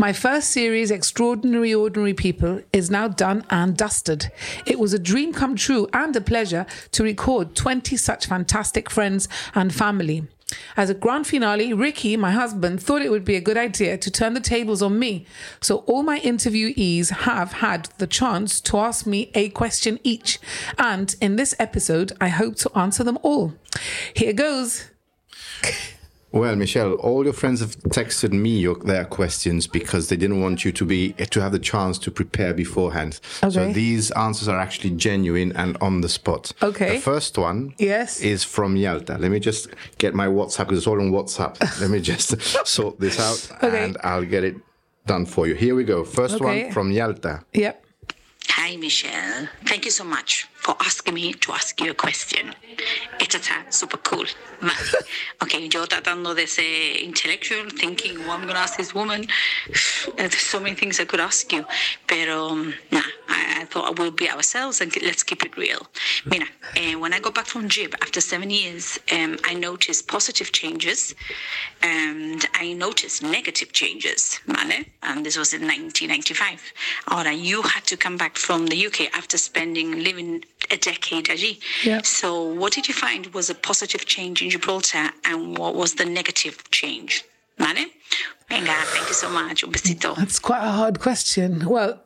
My first series, Extraordinary Ordinary People, is now done and dusted. It was a dream come true and a pleasure to record 20 such fantastic friends and family. As a grand finale, Ricky, my husband, thought it would be a good idea to turn the tables on me. So all my interviewees have had the chance to ask me a question each. And in this episode, I hope to answer them all. Here goes. Well, Michelle, all your friends have texted me your, their questions because they didn't want you to be to have the chance to prepare beforehand. Okay. So these answers are actually genuine and on the spot. Okay. The first one Yes. is from Yalta. Let me just get my WhatsApp because it's all on WhatsApp. Let me just sort this out Okay. and I'll get it done for you. Here we go. First Okay. one from Yalta. Yep. Hi, Michelle. Thank you so much for asking me to ask you a question. Está super cool. Ok, yo tratando de ser intellectual, thinking what I'm going to ask this woman. There's so many things I could ask you. Pero, um, nah, I, I thought we'll be ourselves and let's keep it real. Mira, eh, when I got back from Jib after seven years, um, I noticed positive changes and I noticed negative changes, ¿vale? And this was in 1995. Ahora, you had to come back from the UK after spending, living a decade allí. Yeah. So, what did you find was a positive change in Gibraltar and what was the negative change? ¿Vale? Venga, thank you so much. Un besito. That's quite a hard question. Well,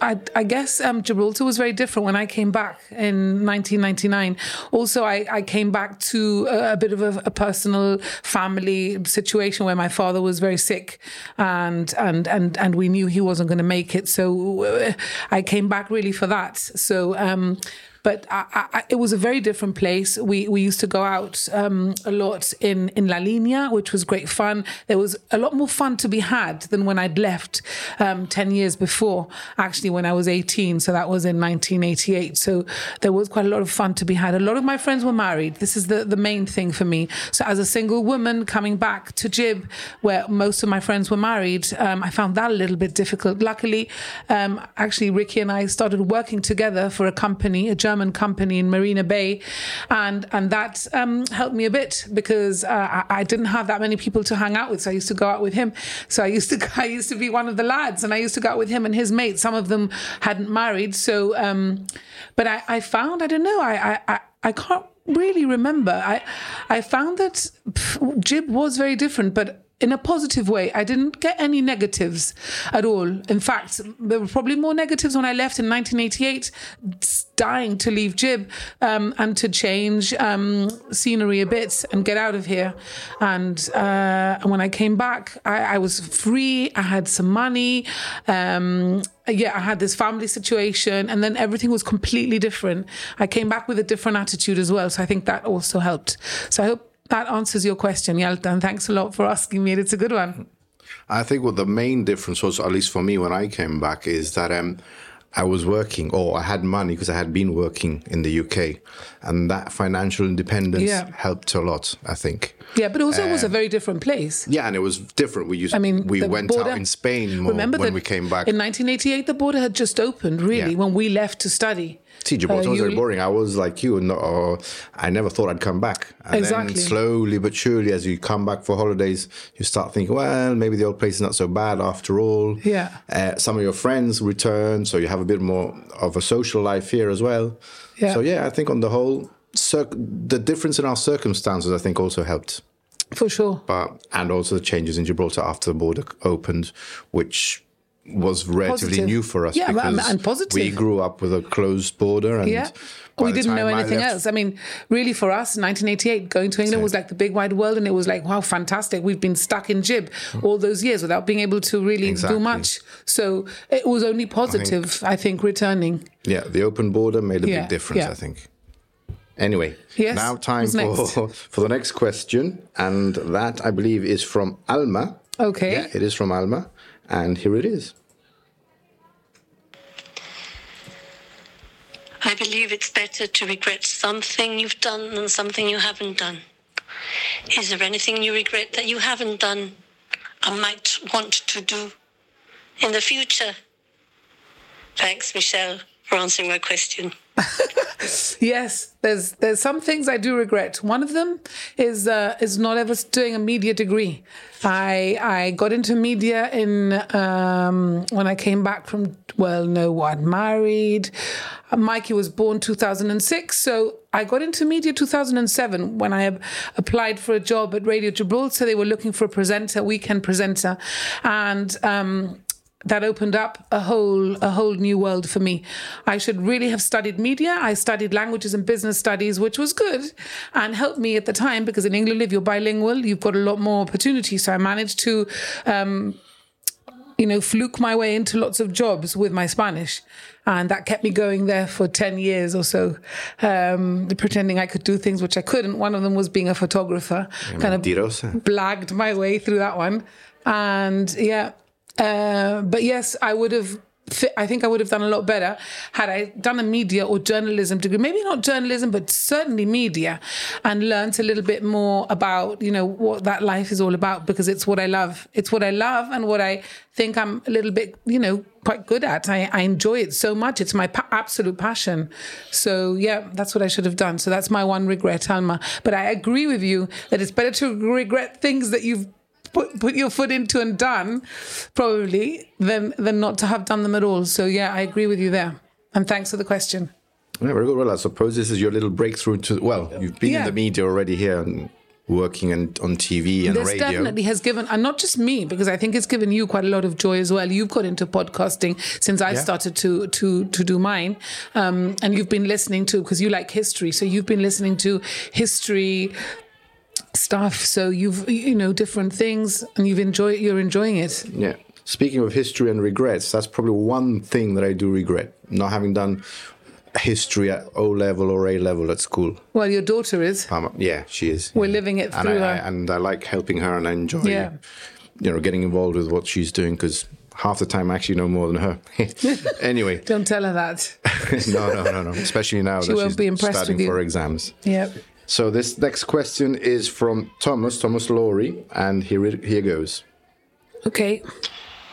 I, I guess um, Gibraltar was very different when I came back in 1999. Also, I, I came back to a, a bit of a, a personal family situation where my father was very sick, and and and and we knew he wasn't going to make it. So uh, I came back really for that. So. Um, but I, I, it was a very different place. We we used to go out um, a lot in in La Linea, which was great fun. There was a lot more fun to be had than when I'd left um, ten years before. Actually, when I was eighteen, so that was in 1988. So there was quite a lot of fun to be had. A lot of my friends were married. This is the the main thing for me. So as a single woman coming back to Jib, where most of my friends were married, um, I found that a little bit difficult. Luckily, um, actually, Ricky and I started working together for a company, a German company in Marina Bay, and and that um, helped me a bit because uh, I, I didn't have that many people to hang out with. So I used to go out with him. So I used to I used to be one of the lads, and I used to go out with him and his mates. Some of them hadn't married, so um, but I, I found I don't know I I, I, I can't really remember. I I found that pff, Jib was very different, but in a positive way. I didn't get any negatives at all. In fact, there were probably more negatives when I left in 1988, dying to leave Jib um, and to change um, scenery a bit and get out of here. And uh, when I came back, I, I was free. I had some money. Um, yeah, I had this family situation, and then everything was completely different. I came back with a different attitude as well. So I think that also helped. So I hope that answers your question, Yalta, and thanks a lot for asking me. It's a good one. I think what the main difference was, at least for me when I came back, is that um, I was working or I had money because I had been working in the UK, and that financial independence Yeah. helped a lot. I think. Yeah, but also it was a very different place. Yeah, and it was different. We used. I mean, we went border- out in Spain more Remember when we came back. in 1988, the border had just opened. Really, Yeah. when we left to study. See, Gibraltar Uh, was very boring. I was like you, no, uh, I never thought I'd come back. And Exactly. then slowly but surely, as you come back for holidays, you start thinking, well, maybe the old place is not so bad after all. Yeah. Uh, some of your friends return, so you have a bit more of a social life here as well. Yeah. So yeah, I think on the whole, circ- the difference in our circumstances, I think, also helped. For sure. But and also the changes in Gibraltar after the border opened, which was relatively Positive. new for us Yeah, because and positive. we grew up with a closed border and Yeah. We didn't know I anything left- else. I mean, really, for us, 1988, going to England was like the big wide world, and it was like, wow, fantastic. We've been stuck in Jib mm-hmm. all those years without being able to really Exactly. do much. So it was only positive, I think, returning. Yeah, the open border made a Yeah, big difference, yeah. I think. Anyway, Yes, now time for, for the next question. And that, I believe, is from Alma. Okay. Yeah, it is from Alma. And here it is. I believe it's better to regret something you've done than something you haven't done. Is there anything you regret that you haven't done and might want to do in the future? Thanks, Michelle, for answering my question. Yes, there's there's some things I do regret. One of them is uh, is not ever doing a media degree. I I got into media in um, when I came back from well, no, what married. Mikey was born 2006, so I got into media 2007 when I applied for a job at Radio Gibraltar. They were looking for a presenter, weekend presenter, and um, that opened up a whole a whole new world for me. I should really have studied media. I studied languages and business studies, which was good and helped me at the time because in England, if you're bilingual, you've got a lot more opportunities. So I managed to. Um, you know, fluke my way into lots of jobs with my Spanish. And that kept me going there for 10 years or so, um, pretending I could do things which I couldn't. One of them was being a photographer. kind of blagged my way through that one. And yeah, uh, but yes, I would have. I think I would have done a lot better had I done a media or journalism degree. Maybe not journalism, but certainly media, and learnt a little bit more about you know what that life is all about because it's what I love. It's what I love and what I think I'm a little bit you know quite good at. I, I enjoy it so much. It's my pa- absolute passion. So yeah, that's what I should have done. So that's my one regret, Alma. But I agree with you that it's better to regret things that you've put put your foot into and done, probably, than than not to have done them at all. So yeah, I agree with you there. And thanks for the question. Yeah, very good. Well, I suppose this is your little breakthrough to. Well, you've been Yeah. in the media already here and working and on TV and This radio. definitely has given, and not just me, because I think it's given you quite a lot of joy as well. You've got into podcasting since I Yeah. started to to to do mine, um, and you've been listening to because you like history, so you've been listening to history stuff. So you've you know different things, and you've enjoyed you're enjoying it. Yeah. Speaking of history and regrets, that's probably one thing that I do regret not having done history at O level or A level at school. Well, your daughter is. Um, yeah, she is. We're living it and through I, I, her. and I like helping her, and I enjoy, Yeah. you know, getting involved with what she's doing because half the time I actually know more than her. anyway, Don't tell her that. no, no, no, no. Especially now that won't she's be impressed studying with you. for exams. Yep. So this next question is from Thomas, Thomas Laurie, and here it, here goes. Okay.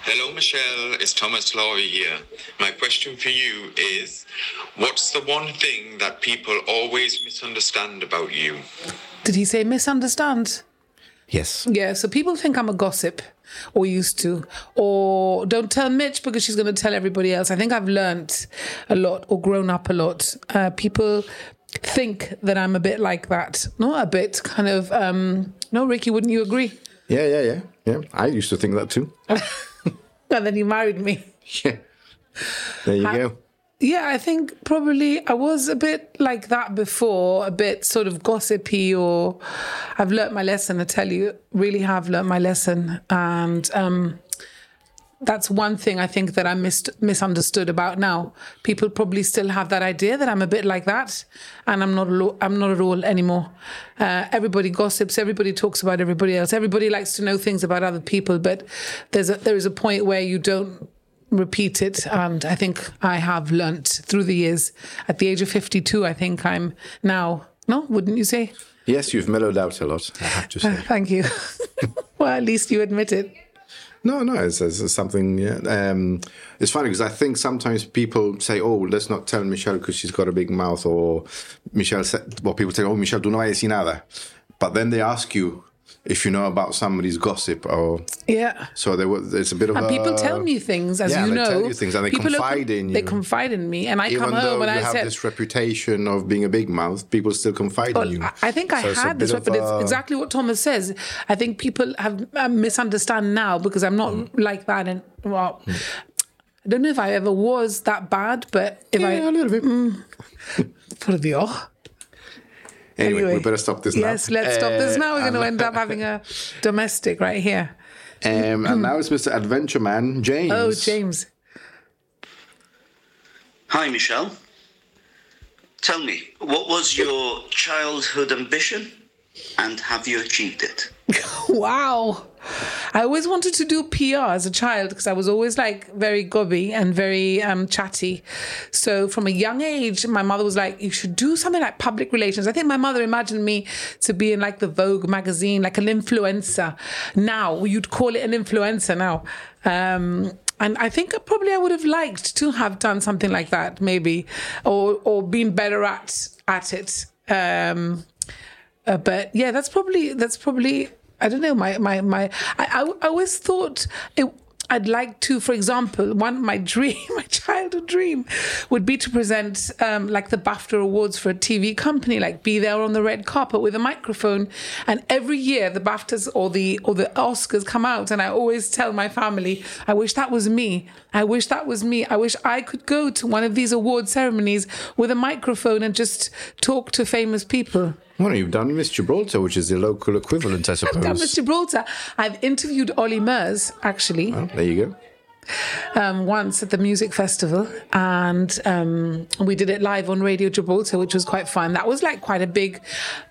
Hello, Michelle. It's Thomas Laurie here. My question for you is What's the one thing that people always misunderstand about you? Did he say misunderstand? Yes. Yeah, so people think I'm a gossip, or used to, or don't tell Mitch because she's going to tell everybody else. I think I've learnt a lot or grown up a lot. Uh, people think that I'm a bit like that. Not a bit, kind of. Um, no, Ricky, wouldn't you agree? Yeah, yeah, yeah, yeah. I used to think that too. And then you married me. Yeah. There you go. Yeah, I think probably I was a bit like that before, a bit sort of gossipy, or I've learnt my lesson. I tell you, really have learnt my lesson, and um, that's one thing I think that I'm mis- misunderstood about now. People probably still have that idea that I'm a bit like that, and I'm not. Alo- I'm not at all anymore. Uh, everybody gossips. Everybody talks about everybody else. Everybody likes to know things about other people, but there's a there is a point where you don't repeat it and i think i have learnt through the years at the age of 52 i think i'm now no wouldn't you say Yes, you've mellowed out a lot, I have to say. thank you well at least you admit it No, no, it's, it's something. Yeah, um, it's funny because I think sometimes people say, "Oh, let's not tell Michelle because she's got a big mouth," or Michelle. Said, well, people say, "Oh, Michelle, tú no vas a decir nada," but then they ask you if you know about somebody's gossip, or yeah so there was. It's a bit of and a. people tell me things as yeah, you they know tell you things and they people confide in you. they confide in me and i Even come though home and you i have said this reputation of being a big mouth, people still confide Well, in you. I- I think I So had this, but it's exactly what Thomas says. I think people have uh, misunderstand now because I'm not Mm. like that. And well, I don't know if I ever was that bad, but if Yeah, I a little bit. por Dios. Anyway, we better stop this now. Yes, let's stop this Uh, now. We're going to end up having a domestic right here. Um, and now it's Mr. Adventure Man, James. Oh, James. Hi, Michelle. Tell me, what was your childhood ambition and have you achieved it? Wow. I always wanted to do PR as a child because I was always like very gobby and very um, chatty. So from a young age, my mother was like, you should do something like public relations. I think my mother imagined me to be in like the Vogue magazine, like an influencer. Now, you'd call it an influencer now. Um, and I think probably I would have liked to have done something like that, maybe, or or been better at at it. Um, uh, but yeah, that's probably that's probably I don't know. My my my. I I, I always thought it. I'd like to, for example, one my dream, my childhood dream, would be to present um, like the BAFTA awards for a TV company, like be there on the red carpet with a microphone, and every year the BAFTAs or the or the Oscars come out, and I always tell my family, I wish that was me. I wish that was me. I wish I could go to one of these award ceremonies with a microphone and just talk to famous people. Well, you've done Miss Gibraltar, which is the local equivalent, I suppose. Done Miss Gibraltar. I've interviewed Ollie Murs actually. Oh, there you go. um, once at the music festival, and um, we did it live on Radio Gibraltar, which was quite fun. That was like quite a big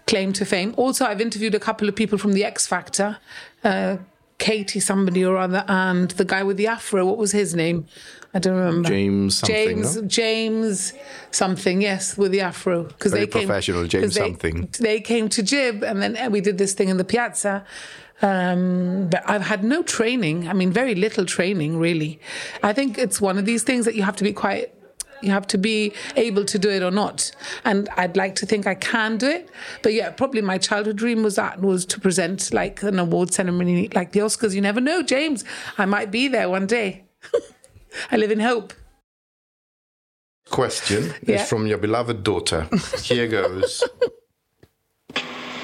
claim to fame. Also, I've interviewed a couple of people from the X Factor. Uh, Katie, somebody or other, and the guy with the afro. What was his name? I don't remember. James something, James no? James something. Yes, with the afro because Very they came professional, James they, something. They came to Jib, and then we did this thing in the piazza. Um, but I've had no training. I mean, very little training, really. I think it's one of these things that you have to be quite you have to be able to do it or not. And I'd like to think I can do it. But yeah, probably my childhood dream was that was to present like an award ceremony like the Oscars. You never know, James. I might be there one day. I live in hope. Question Yeah. is from your beloved daughter. Here goes.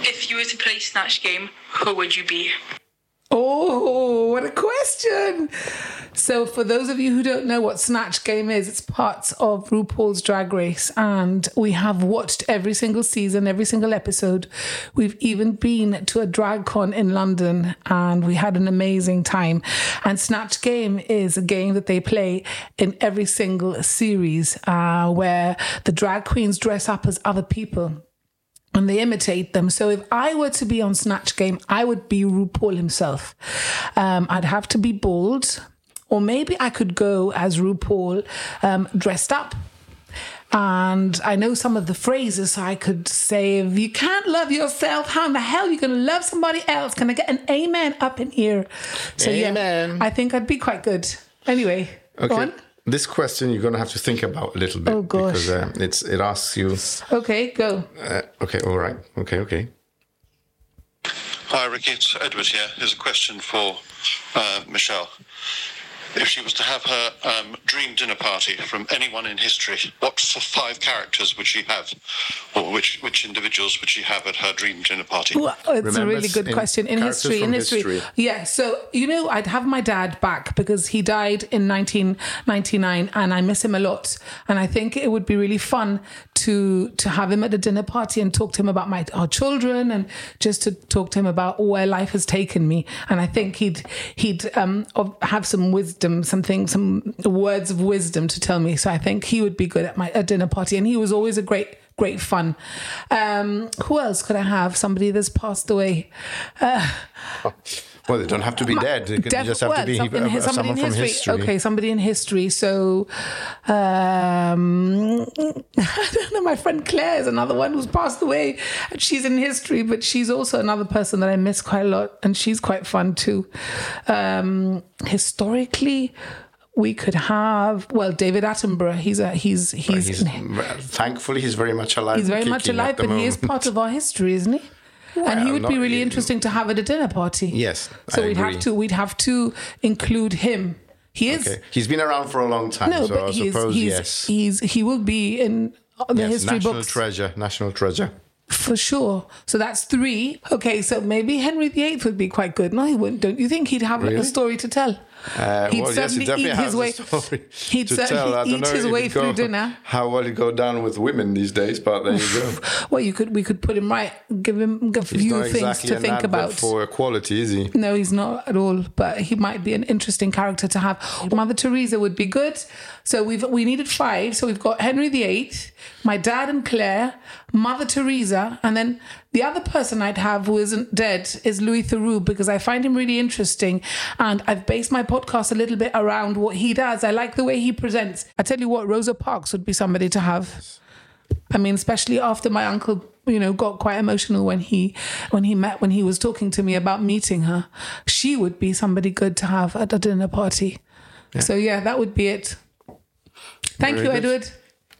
If you were to play Snatch Game, who would you be? Oh, what a question! So, for those of you who don't know what Snatch Game is, it's parts of RuPaul's Drag Race, and we have watched every single season, every single episode. We've even been to a drag con in London, and we had an amazing time. And Snatch Game is a game that they play in every single series, uh, where the drag queens dress up as other people and they imitate them. So if I were to be on Snatch Game, I would be RuPaul himself. Um, I'd have to be bald, or maybe I could go as RuPaul um, dressed up. And I know some of the phrases, so I could say, if you can't love yourself, how in the hell are you going to love somebody else? Can I get an amen up in here? So, Amen. yeah, I think I'd be quite good. Anyway, go Okay. on. This question you're going to have to think about a little bit. Oh, gosh. Because uh, it's, it asks you. Okay, go. Uh, okay, all right. Okay, okay. Hi, Ricky. It's Edward here. Here's a question for uh, Michelle. If she was to have her um, dream dinner party from anyone in history, what five characters would she have, or which which individuals would she have at her dream dinner party? Well, it's a really good in- question. In history, in history. history. Yeah. So, you know, I'd have my dad back because he died in 1999 and I miss him a lot. And I think it would be really fun to to have him at a dinner party and talk to him about my our children and just to talk to him about where life has taken me. And I think he'd he'd um have some wisdom, something, some words of wisdom to tell me. So I think he would be good at my a dinner party. And he was always a great great fun. Um, who else could I have? Somebody that's passed away. Well, they don't have to be dead. They Def- just have well, to be some- in uh, somebody someone in from history. Okay, somebody in history. So, um, I don't know. My friend Claire is another one who's passed away, and she's in history, but she's also another person that I miss quite a lot, and she's quite fun too. Um, historically, we could have well David Attenborough. He's a he's he's He's, thankfully, he's very much alive. he's very much alive, but he is part of our history, isn't he? And he would be really interesting to have at a dinner party. Yes, So I we'd agree. have to we'd have to include him. He is Okay. He's been around for a long time, no, so but I he's suppose he's, yes. he's he will be in the yes, history national books treasure, national treasure. For sure. So that's three. Okay, so maybe Henry VIII would be quite good. No, he wouldn't. Don't you think he'd have like, a story to tell? Uh, He'd well, yes, certainly he definitely eat his way- he'd certainly tell. I eat his way through go- dinner. How well he go down with women these days, but there you go. Well, you could we could put him right, give him a few things exactly to think about. for equality, is he? No, he's not at all. But he might be an interesting character to have. Mother Teresa would be good. So we've we needed five. So we've got Henry VIII, my dad and Claire, Mother Teresa, and then the other person I'd have who isn't dead is Louis Theroux because I find him really interesting, and I've based my podcast a little bit around what he does. I like the way he presents. I tell you what, Rosa Parks would be somebody to have. I mean, especially after my uncle, you know, got quite emotional when he when he met when he was talking to me about meeting her. She would be somebody good to have at a dinner party. So yeah, that would be it. Thank Very you, good. Edward.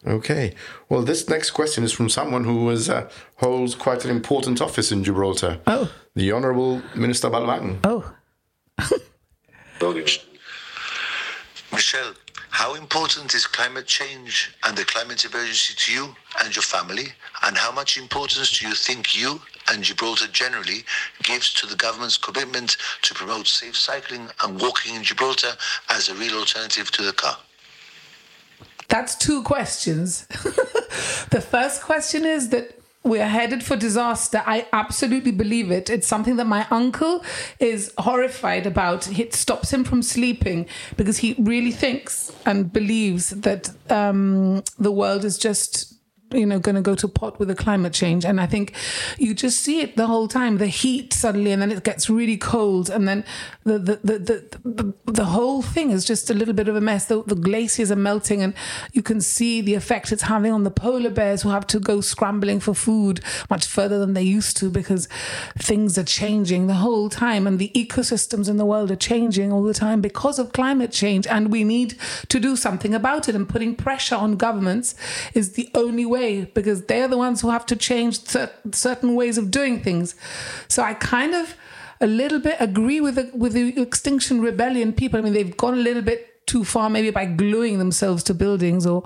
Okay. Well, this next question is from someone who uh, holds quite an important office in Gibraltar. Oh. The Honourable Minister Balban. Oh. Michelle, how important is climate change and the climate emergency to you and your family? And how much importance do you think you and Gibraltar generally gives to the government's commitment to promote safe cycling and walking in Gibraltar as a real alternative to the car? That's two questions. the first question is that we are headed for disaster. I absolutely believe it. It's something that my uncle is horrified about. It stops him from sleeping because he really thinks and believes that um, the world is just you know going to go to pot with the climate change. And i think you just see it the whole time the heat suddenly and then it gets really cold and then the the the the, the, whole thing is just a little bit of a mess. The, the glaciers are melting and you can see the effect it's having on the polar bears who have to go scrambling for food much further than they used to because things are changing the whole time and the ecosystems in the world are changing all the time because of climate change. And we need to do something about it and putting pressure on governments is the only way because they're the ones who have to change cer- certain ways of doing things. So i kind of a little bit agree with the, with the extinction rebellion people. I mean they've gone a little bit too far maybe by gluing themselves to buildings or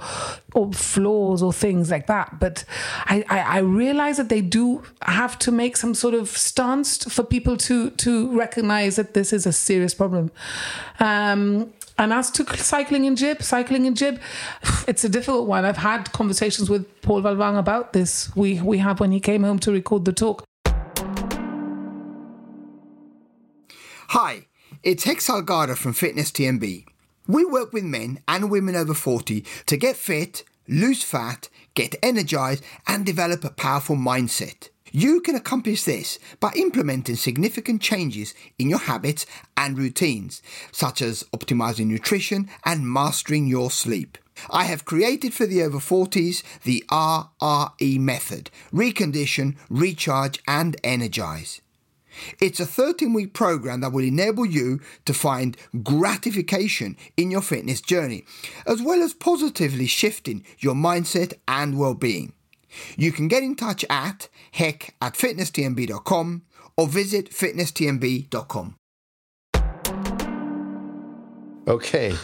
or floors or things like that. But I, I i realize that they do have to make some sort of stance for people to to recognize that this is a serious problem. Um and as to cycling in jib, cycling in jib, it's a difficult one. I've had conversations with Paul Balban about this. We we have when he came home to record the talk. Hi, it's Heck Salgado from Fitness TMB. We work with men and women over 40 to get fit, lose fat, get energized, and develop a powerful mindset. You can accomplish this by implementing significant changes in your habits and routines, such as optimizing nutrition and mastering your sleep. I have created for the over 40s the RRE method recondition, recharge, and energize. It's a 13 week program that will enable you to find gratification in your fitness journey, as well as positively shifting your mindset and well being. You can get in touch at heck at fitnesstmb.com or visit fitnesstmb.com. Okay.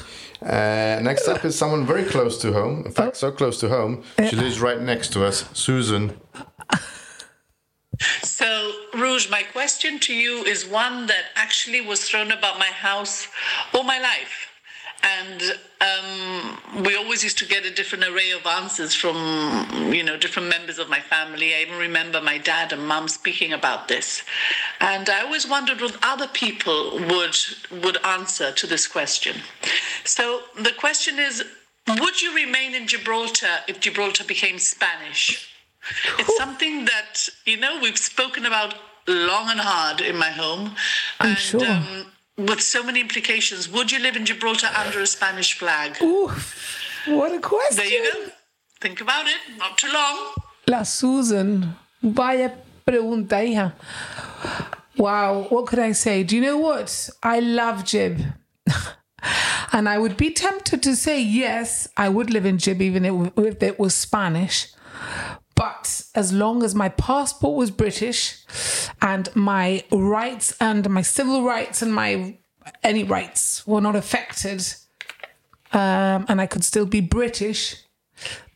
Uh, next up is someone very close to home. In fact, so close to home, she lives right next to us. Susan. So, Rouge, my question to you is one that actually was thrown about my house all my life. And um, we always used to get a different array of answers from, you know, different members of my family. I even remember my dad and mum speaking about this. And I always wondered what other people would would answer to this question. So the question is, would you remain in Gibraltar if Gibraltar became Spanish? It's something that, you know, we've spoken about long and hard in my home. I'm and, sure. Um, with so many implications. Would you live in Gibraltar under a Spanish flag? Ooh, what a question. There you go. Think about it. Not too long. La Susan. Vaya pregunta, hija. Wow, what could I say? Do you know what? I love Jib. and I would be tempted to say yes, I would live in Jib even if it was Spanish. But as long as my passport was British and my rights and my civil rights and my any rights were not affected, um, and I could still be British,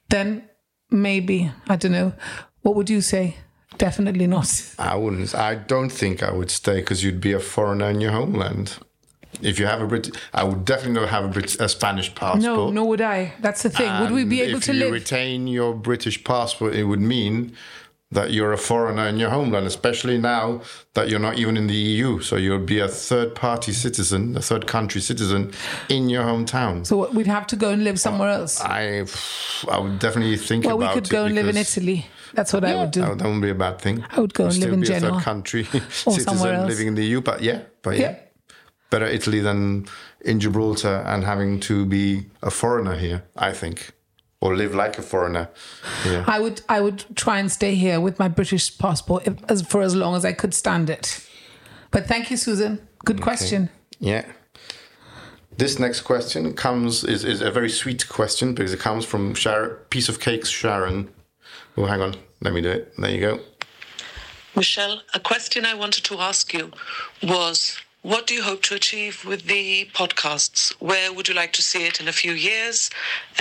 then maybe I don't know. What would you say? Definitely not. I wouldn't. I don't think I would stay because you'd be a foreigner in your homeland. If you have a Brit, I would definitely not have a, Brit- a Spanish passport. No, nor would I. That's the thing. would we be And able if to you retain your British passport, it would mean that you're a foreigner in your homeland, especially now that you're not even in the EU. So you'll be a third party citizen, a third country citizen in your hometown. so we'd have to go and live somewhere else. I, I would definitely think about. Well, we could go and live in Italy. That's what I would do. That, that wouldn't be a bad thing. I would go and live still in be a Genoa. third country Or somewhere citizen else. living in the EU, but yeah, but yeah. Yeah. Better Italy than in Gibraltar and having to be a foreigner here, I think. Or live like a foreigner. Yeah. I would I would try and stay here with my British passport if, as, for as long as I could stand it. But thank you, Susan. Good question. Yeah. This next question comes is, is a very sweet question because it comes from Sharon, piece of cakes Sharon. Oh, hang on, let me do it. There you go. Michelle, a question I wanted to ask you was what do you hope to achieve with the podcasts? Where would you like to see it in a few years?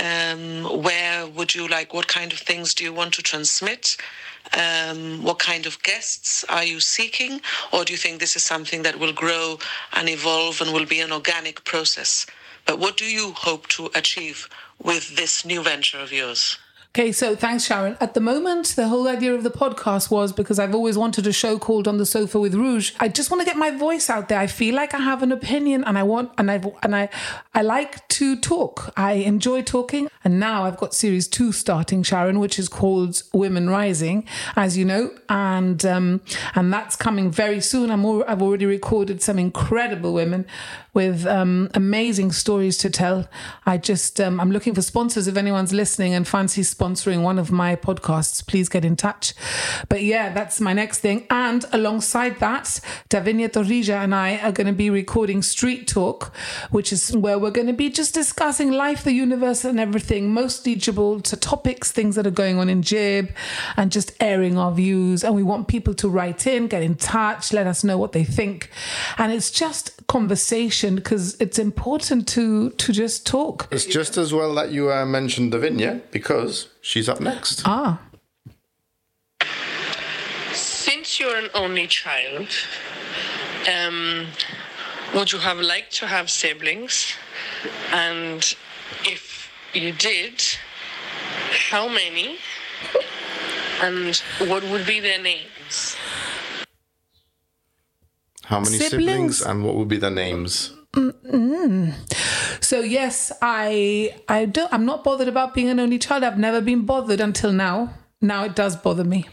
Um, where would you like, what kind of things do you want to transmit? Um, what kind of guests are you seeking? Or do you think this is something that will grow and evolve and will be an organic process? But what do you hope to achieve with this new venture of yours? Okay, so thanks, Sharon. At the moment, the whole idea of the podcast was because I've always wanted a show called On the Sofa with Rouge. I just want to get my voice out there. I feel like I have an opinion, and I want, and I, and I, I like to talk. I enjoy talking, and now I've got series two starting, Sharon, which is called Women Rising, as you know, and um, and that's coming very soon. I'm all, I've already recorded some incredible women with um, amazing stories to tell. I just um, I'm looking for sponsors. If anyone's listening and fancies sponsoring one of my podcasts, please get in touch. But yeah, that's my next thing. And alongside that, Davinia Torrija and I are going to be recording Street Talk, which is where we're going to be just discussing life, the universe, and everything, most teachable to topics, things that are going on in Jib, and just airing our views. And we want people to write in, get in touch, let us know what they think. And it's just conversation because it's important to to just talk. It's just as well that you uh, mentioned Davinia because she's up next. Ah. Since you're an only child, um, would you have liked to have siblings? And if you did, how many? And what would be their names? How many siblings, Siblings? and what would be their names? Mm. So yes, I I don't I'm not bothered about being an only child. I've never been bothered until now. Now it does bother me.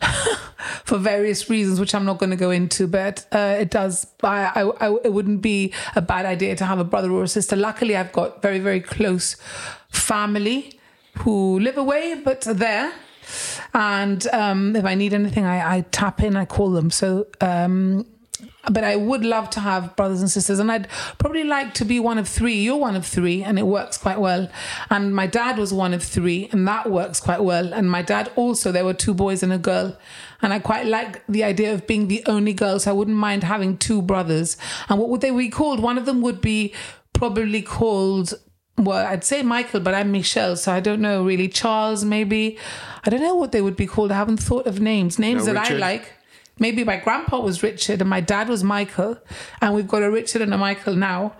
For various reasons, which I'm not going to go into, but uh, it does. I, I, I, it wouldn't be a bad idea to have a brother or a sister. Luckily, I've got very, very close family who live away, but are there. And um, if I need anything, I, I tap in, I call them. So um, but I would love to have brothers and sisters, and I'd probably like to be one of three. You're one of three, and it works quite well. And my dad was one of three, and that works quite well. And my dad also, there were two boys and a girl, and I quite like the idea of being the only girl, so I wouldn't mind having two brothers. And what would they be called? One of them would be probably called. Well, I'd say Michael, but I'm Michelle, so I don't know really. Charles, maybe. I don't know what they would be called. I haven't thought of names. Names No, that Richard. I like. Maybe my grandpa was Richard and my dad was Michael, and we've got a Richard and a Michael now.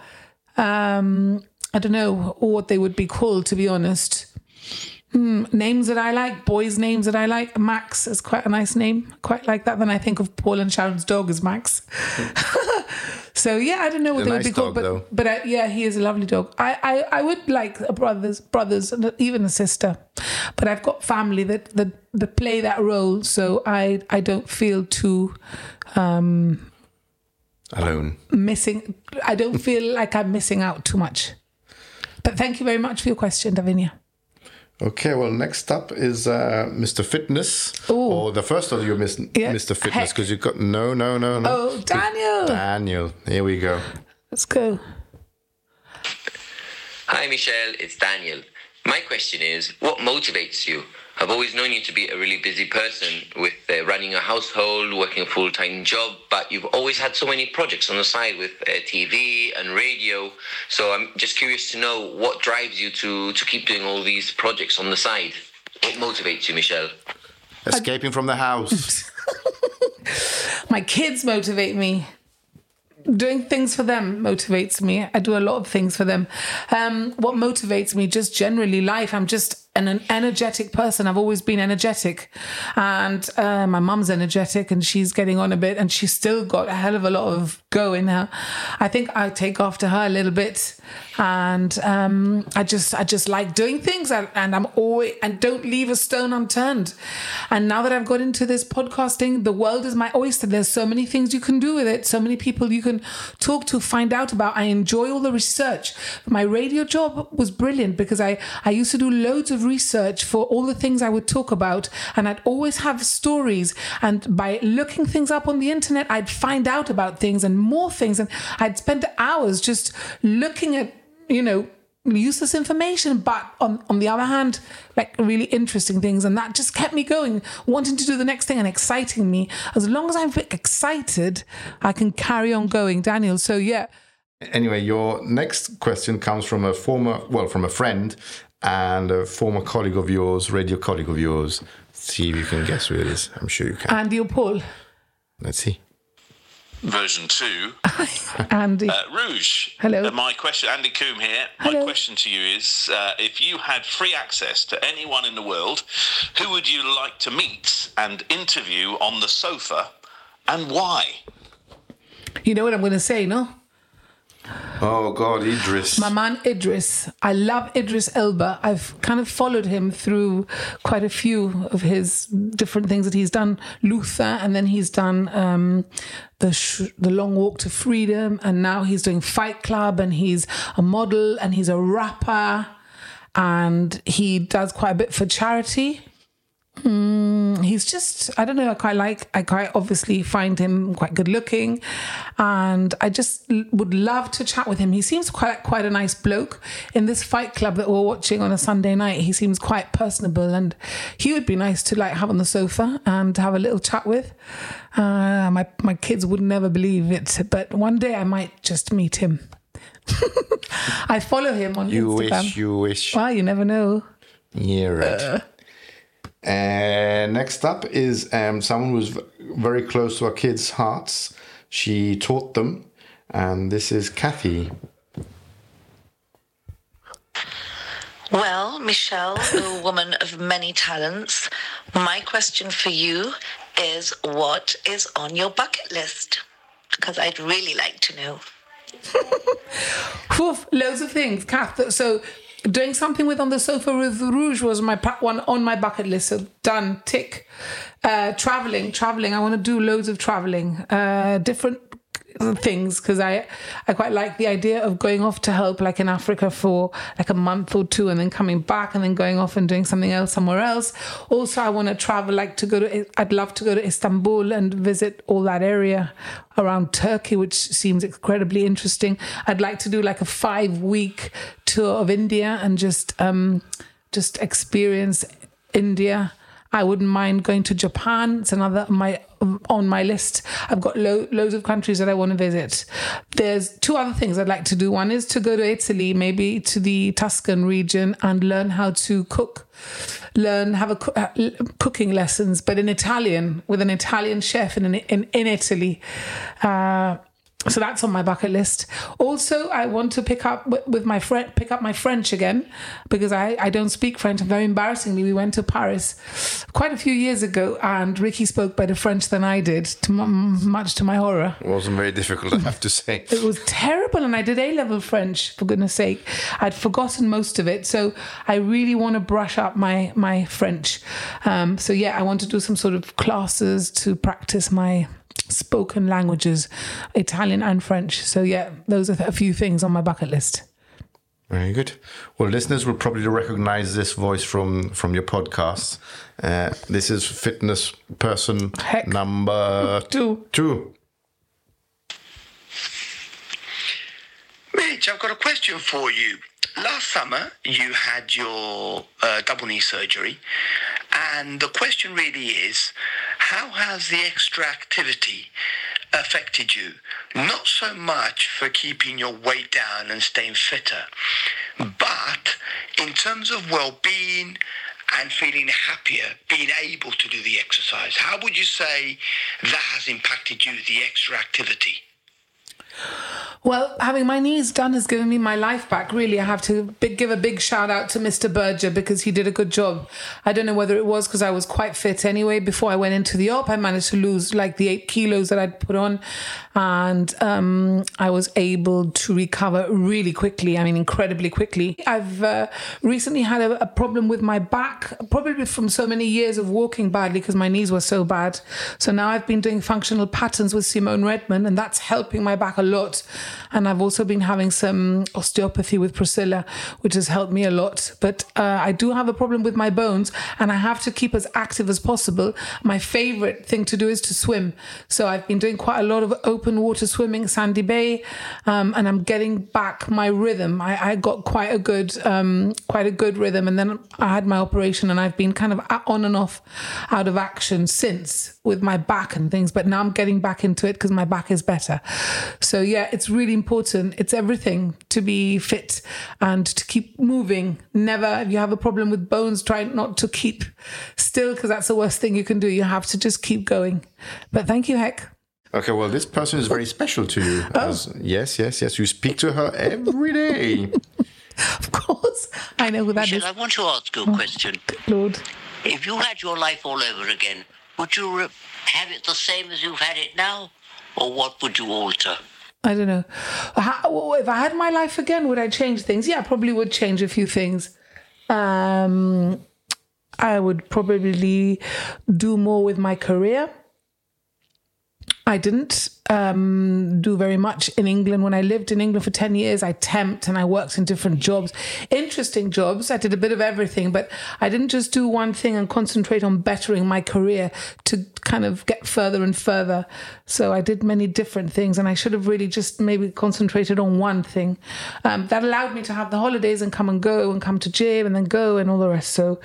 Um, I don't know what they would be called, to be honest. Hmm, names that I like, boys' names that I like. Max is quite a nice name. Quite like that. Then I think of Paul and Sharon's dog as Max. so yeah, I don't know what He's they nice would be called, dog, but though. but uh, yeah, he is a lovely dog. I, I I would like a brothers, brothers, and even a sister, but I've got family that that, that play that role, so I I don't feel too um Alone. missing. I don't feel like I'm missing out too much. But thank you very much for your question, Davinia. Okay, well, next up is uh, Mr. Fitness. Or the first of you, Miss, Yeah. Mr. Fitness, because you've got no, no, no, no. Oh, Daniel. Daniel. Here we go. Let's go. Hi, Michelle. It's Daniel. My question is what motivates you? I've always known you to be a really busy person with uh, running a household, working a full time job, but you've always had so many projects on the side with uh, TV and radio. So I'm just curious to know what drives you to, to keep doing all these projects on the side. What motivates you, Michelle? Escaping from the house. My kids motivate me. Doing things for them motivates me. I do a lot of things for them. Um, what motivates me, just generally life. I'm just an, an energetic person. I've always been energetic, and uh, my mum's energetic, and she's getting on a bit, and she's still got a hell of a lot of go in her. I think I take after her a little bit, and um, I just I just like doing things, and, and I'm always and don't leave a stone unturned. And now that I've got into this podcasting, the world is my oyster. There's so many things you can do with it, so many people you can talk to, find out about. I enjoy all the research. My radio job was brilliant because I I used to do loads of research for all the things I would talk about, and I'd always have stories. And by looking things up on the internet, I'd find out about things and more things. And I'd spent hours just looking at, you know, useless information, but on, on the other hand, like really interesting things. And that just kept me going, wanting to do the next thing and exciting me. As long as I'm excited, I can carry on going, Daniel. So, yeah. Anyway, your next question comes from a former, well, from a friend and a former colleague of yours, radio colleague of yours. See if you can guess who it is. I'm sure you can. Andy or Paul? Let's see. Version two. Andy. Uh, Rouge. Hello. Uh, my question, Andy Coombe here. Hello. My question to you is uh, if you had free access to anyone in the world, who would you like to meet and interview on the sofa and why? You know what I'm going to say, no? Oh God, Idris. My man Idris. I love Idris Elba. I've kind of followed him through quite a few of his different things that he's done. Luther, and then he's done um, the sh- the Long Walk to Freedom, and now he's doing Fight Club, and he's a model, and he's a rapper, and he does quite a bit for charity. Mm, he's just I don't know I quite like I quite obviously find him quite good looking. And I just would love to chat with him. He seems quite quite a nice bloke. In this fight club that we're watching on a Sunday night he seems quite personable and he would be nice to like have on the sofa and have a little chat with. Uh, my my kids would never believe it but one day I might just meet him. I follow him on You Instagram. wish, you wish. well you never know. Yeah, right. Uh, next up is um, someone who's v- very close to our kids' hearts. She taught them, and this is Kathy. Well, Michelle, a woman of many talents, my question for you is what is on your bucket list? Because I'd really like to know. Whew, loads of things, Kath. So, doing something with on the sofa with Rouge was my one on my bucket list. So done, tick. Uh, traveling, traveling. I want to do loads of traveling, uh, different things because I I quite like the idea of going off to help like in Africa for like a month or two and then coming back and then going off and doing something else somewhere else. Also, I want to travel like to go to. I'd love to go to Istanbul and visit all that area around Turkey, which seems incredibly interesting. I'd like to do like a five week tour of India and just um just experience India. I wouldn't mind going to Japan. It's another my on my list. I've got lo- loads of countries that I want to visit. There's two other things I'd like to do. One is to go to Italy, maybe to the Tuscan region, and learn how to cook. Learn have a uh, cooking lessons, but in Italian with an Italian chef in in, in Italy. Uh, so that's on my bucket list. Also, I want to pick up with, my friend, pick up my French again because I, I don't speak French. And very embarrassingly, we went to Paris quite a few years ago, and Ricky spoke better French than I did, to m- much to my horror. It wasn't very difficult, I have to say. It was terrible, and I did A level French for goodness sake. I'd forgotten most of it, so I really want to brush up my my French. Um, so yeah, I want to do some sort of classes to practice my spoken languages, Italian and French. So yeah, those are a few things on my bucket list. Very good. Well, listeners will probably recognize this voice from from your podcasts. Uh, this is fitness person number two. Two. Mitch, I've got a question for you. Last summer, you had your uh, double knee surgery, and the question really is how has the extra activity affected you? Not so much for keeping your weight down and staying fitter, but in terms of well being and feeling happier, being able to do the exercise. How would you say that has impacted you, the extra activity? Well, having my knees done has given me my life back. Really, I have to big, give a big shout out to Mr. Berger because he did a good job. I don't know whether it was because I was quite fit anyway. Before I went into the op, I managed to lose like the eight kilos that I'd put on, and um, I was able to recover really quickly. I mean, incredibly quickly. I've uh, recently had a, a problem with my back, probably from so many years of walking badly because my knees were so bad. So now I've been doing functional patterns with Simone Redmond, and that's helping my back a lot. And I've also been having some osteopathy with Priscilla, which has helped me a lot. But uh, I do have a problem with my bones and I have to keep as active as possible. My favorite thing to do is to swim. So I've been doing quite a lot of open water swimming, Sandy Bay, um, and I'm getting back my rhythm. I, I got quite a good, um, quite a good rhythm. And then I had my operation and I've been kind of on and off out of action since with my back and things. But now I'm getting back into it because my back is better. So yeah, it's really important. It's everything to be fit and to keep moving. Never, if you have a problem with bones, try not to keep still because that's the worst thing you can do. You have to just keep going. But thank you, Heck. Okay, well, this person is very special to you. Oh. As, yes, yes, yes. You speak to her every day. of course. I know who that Michelle, is. I want to ask you a oh. question. Lord. If you had your life all over again, would you re- have it the same as you've had it now? Or what would you alter? I don't know. How, if I had my life again, would I change things? Yeah, I probably would change a few things. Um, I would probably do more with my career. I didn't um, do very much in England. When I lived in England for 10 years, I temped and I worked in different jobs, interesting jobs. I did a bit of everything, but I didn't just do one thing and concentrate on bettering my career to kind of get further and further. So I did many different things and I should have really just maybe concentrated on one thing. Um, that allowed me to have the holidays and come and go and come to gym and then go and all the rest. So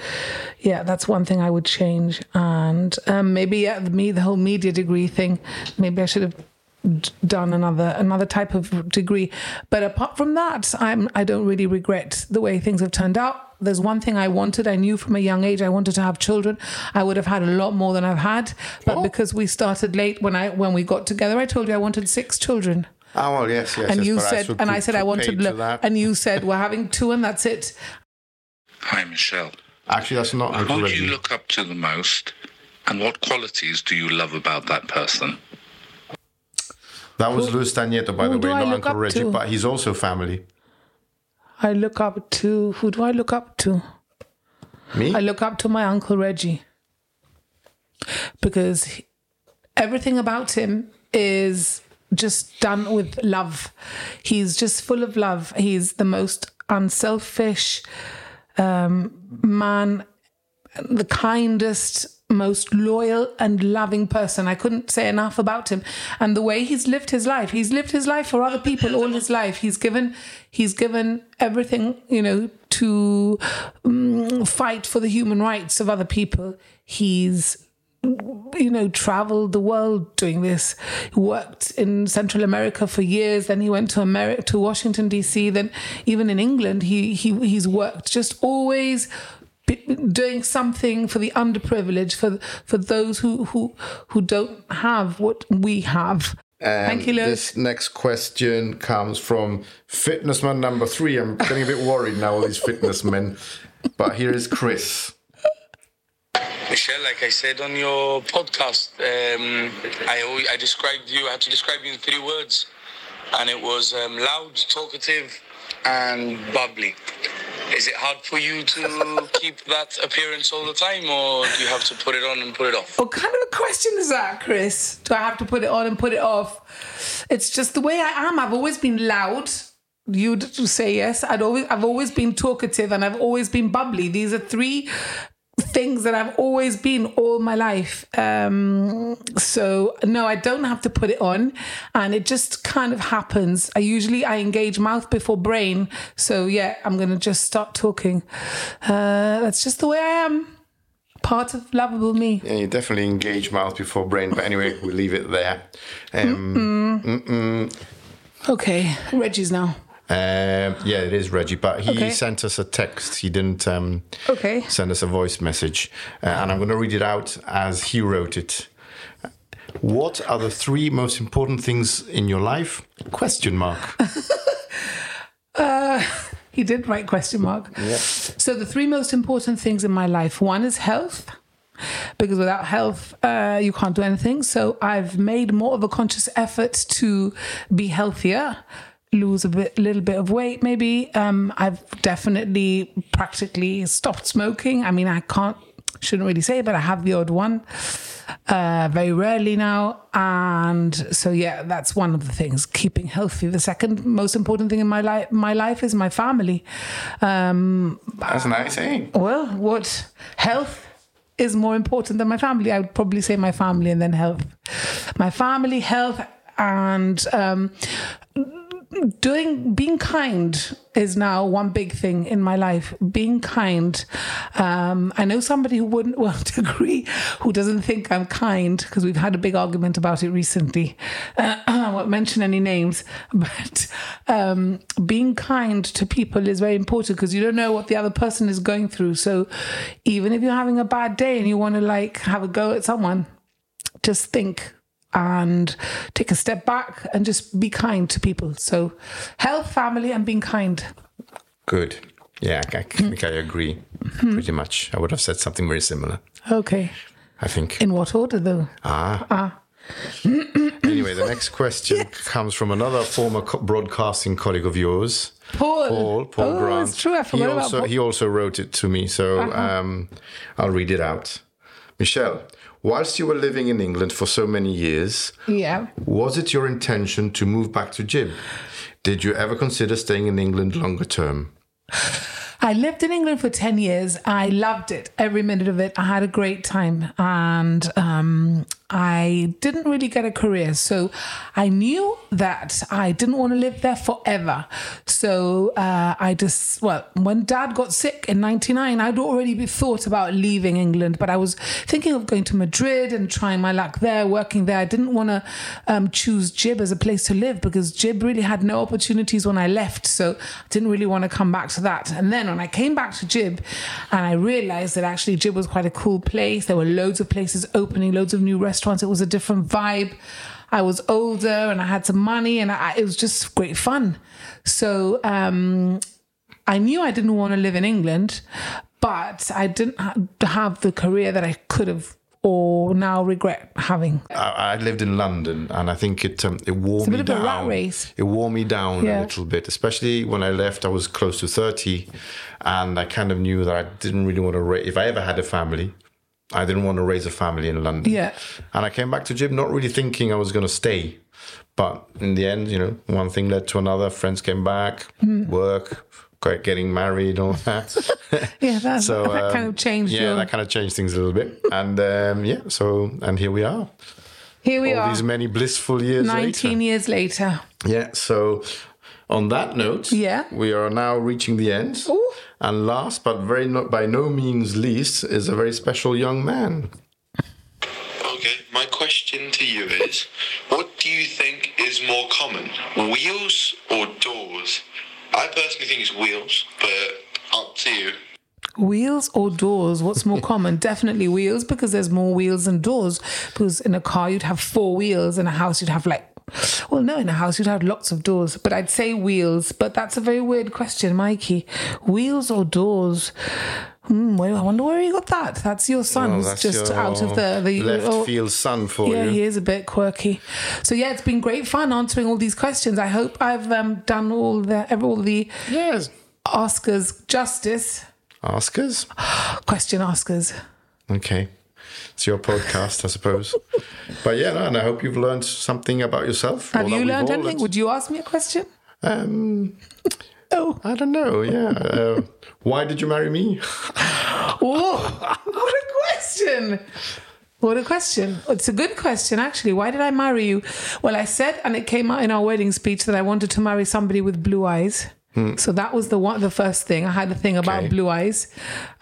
yeah, that's one thing I would change. And um, maybe yeah, me, the whole media degree thing, maybe I should have done another another type of degree. But apart from that i'm i don't really regret the way things have turned out. There's one thing i wanted. I knew from a young age i wanted to have children. I would have had a lot more than i've had. But oh. because we started late when i when we got together i told you i wanted six children. Oh, well, yes, yes. and yes, you said should and i said i wanted paid lo- and you said we're having two and that's it. Hi, Michelle. Actually, that's not Who do you look up to the most, and what qualities do you love about that person? That was Luis Stanieto, by the way, not Uncle Reggie, to? but he's also family. i look up to who do i look up to Me? I look up to my uncle Reggie because he- everything about him is just done with love. He's just full of love. He's the most unselfish um, man, the kindest, most loyal and loving person. I couldn't say enough about him. And the way he's lived his life, he's lived his life for other people all his life. He's given, he's given everything, you know, to um, fight for the human rights of other people. He's you know, traveled the world doing this. He worked in Central America for years. Then he went to America, to Washington D.C. Then even in England, he he he's worked. Just always doing something for the underprivileged, for for those who who who don't have what we have. Thank you, Lewis. Um, This next question comes from fitnessman number three. I'm getting a bit worried now, all these fitness men. But here is Chris. Michelle, like I said on your podcast, um, I always, I described you. I had to describe you in three words, and it was um, loud, talkative, and bubbly. Is it hard for you to keep that appearance all the time, or do you have to put it on and put it off? What kind of a question is that, Chris? Do I have to put it on and put it off? It's just the way I am. I've always been loud. You'd say yes. I'd always, I've always been talkative, and I've always been bubbly. These are three things that I've always been all my life. Um, so no, I don't have to put it on, and it just kind of happens. I usually I engage mouth before brain. So yeah, I'm gonna just start talking. Uh, that's just the way I am. Part of lovable me. Yeah, you definitely engage mouth before brain. But anyway, we'll leave it there. Um, mm-mm. Okay, Reggie's now. Um, yeah, it is Reggie, but he Okay. sent us a text. He didn't um, Okay. send us a voice message, uh, and I'm going to read it out as he wrote it. What are the three most important things in your life? Question mark. Uh, he did write question mark. Yeah. So the three most important things in my life: one is health, because without health, uh, you can't do anything. So I've made more of a conscious effort to be healthier, lose a bit, little bit of weight, maybe. Um, I've definitely practically stopped smoking. I mean, I can't, shouldn't really say, but I have the odd one. uh, very rarely now. And so, yeah, that's one of the things. Keeping healthy. The second most important thing in my life, my life is my family. Um, That's nice, eh? well, what health is more important than my family? I would probably say my family and then health. My family, health, and um, doing being kind is now one big thing in my life. Being kind. Um, I know somebody who wouldn't won't agree, who doesn't think I'm kind because we've had a big argument about it recently. Uh, I won't mention any names, but um, being kind to people is very important because you don't know what the other person is going through. So even if you're having a bad day and you want to like have a go at someone, just think and take a step back and just be kind to people. So, health, family, and being kind. Good. Yeah, I think I agree pretty much. I would have said something very similar. Okay. I think. In what order, though? Ah. Ah. Anyway, the next question comes from another former co- broadcasting colleague of yours. Paul. Paul, Paul oh, Grant. it's true. I he forgot about also Paul. he also wrote it to me, so Uh-huh. um, I'll read it out. Michelle, whilst you were living in England for so many years, Yeah. was it your intention to move back to Jib? Did you ever consider staying in England longer term? I lived in England for 10 years. I loved it, every minute of it. I had a great time. And um, I didn't really get a career. So I knew that I didn't want to live there forever. So uh, I just, well, when dad got sick in 99, I'd already thought about leaving England, but I was thinking of going to Madrid and trying my luck there, working there. I didn't want to um, choose Jib as a place to live because Jib really had no opportunities when I left. So I didn't really want to come back to that. And then when I came back to Jib and I realized that actually Jib was quite a cool place, there were loads of places opening, loads of new restaurants. It was a different vibe. I was older and I had some money and I, it was just great fun. So um, I knew I didn't want to live in England, but I didn't ha- have the career that I could have or now regret having. I, I lived in London, and I think it um, it wore It's a me bit of a down. rat race. It wore me down Yeah. a little bit, especially when I left. I was close to thirty, and I kind of knew that I didn't really want to raise. If I ever had a family, I didn't want to raise a family in London. Yeah. And I came back to Jib not really thinking I was going to stay, but in the end, you know, one thing led to another. Friends came back, Mm. work. Getting married, all that. Yeah, that, so that um, kind of changed Yeah, your. that kind of changed things a little bit, and um, yeah. So and here we are Here we all are, these many blissful years 19 later. years later. Yeah. So, on that note, Yeah. we are now reaching the end. And last, but very not by no means least, is a very special young man. Okay, my question to you is what do you think is more common, wheels or doors? I personally think it's wheels, but up to you. Wheels or doors? What's more common? Definitely wheels because there's more wheels than doors. Because in a car you'd have four wheels, in a house you'd have like, well, no, in a house you'd have lots of doors. But I'd say wheels. But that's a very weird question, Mikey. Wheels or doors? Hmm, well, I wonder where you got that. That's your son who's just out of the the left oh, field son for yeah, you. Yeah, he is a bit quirky. So yeah, it's been great fun answering all these questions. I hope I've um, done all the all the yes askers justice. Askers? Question askers. Okay. It's your podcast, I suppose. but yeah, no, and I hope you've learned something about yourself. Have you learned anything? Would you ask me a question? Um, oh, I don't know. Yeah. Uh, why did you marry me? Oh, what a question! What a question. It's a good question, actually. Why did I marry you? Well, I said, and it came out in our wedding speech, that I wanted to marry somebody with blue eyes. So that was the one, the first thing. I had a thing about Okay. blue eyes.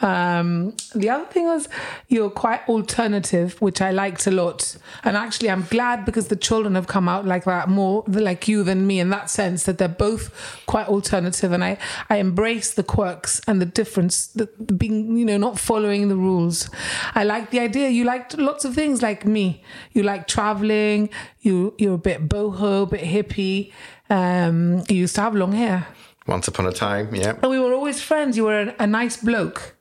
Um, the other thing was you're quite alternative, which I liked a lot. And actually, I'm glad because the children have come out like that, more like you than me, in that sense that they're both quite alternative. And I, I embrace the quirks and the difference, the, the being, you know, not following the rules. I like the idea. You liked lots of things like me. You like traveling. You, you're a bit boho, a bit hippie. Um, you used to have long hair. Once upon a time, yeah. And we were always friends. You were a, a nice bloke.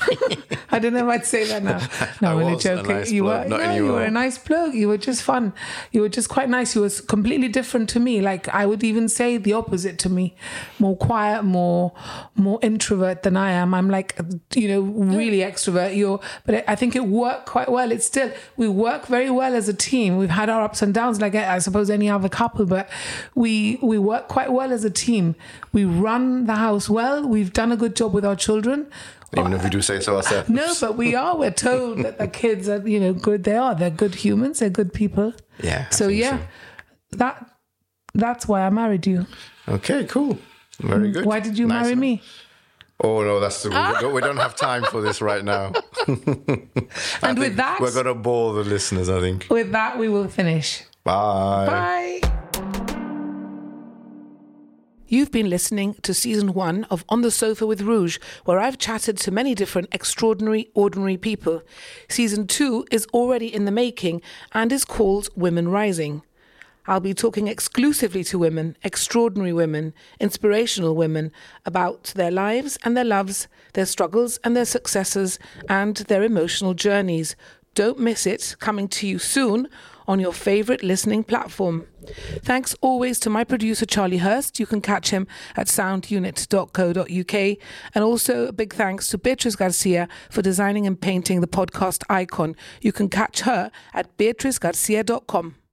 I don't know if I'd say that now. No, I I'm only was a joking. nice you were no, you were a nice bloke. You were just fun. You were just quite nice. You were completely different to me. Like I would even say the opposite to me. More quiet, more more introvert than I am. I'm like you know really extrovert. You're, but I think it worked quite well. It's still we work very well as a team. We've had our ups and downs, like I I suppose any other couple, but we we work quite well as a team. We run the house well. We've done a good job with our children. Even if we do say so ourselves. No, but we are. We're told that the kids are, you know, good. They are. They're good humans. They're good people. Yeah. So yeah, that that's why I married you. Okay, cool. Very mm. good. Why did you Nice marry one. me? Oh no, that's we, ah. don't, we don't have time for this right now. And with that, We're gonna bore the listeners. I think. with that, we will finish. Bye. Bye. You've been listening to season one of On the Sofa with Rouge, where I've chatted to many different extraordinary, ordinary people. Season two is already in the making and is called Women Rising. I'll be talking exclusively to women, extraordinary women, inspirational women, about their lives and their loves, their struggles and their successes, and their emotional journeys. Don't miss it, coming to you soon on your favourite listening platform. Thanks always to my producer Charlie Hurst. You can catch him at soundunit.co.uk. And also a big thanks to Beatrice Garcia for designing and painting the podcast icon. You can catch her at beatricegarcia.com.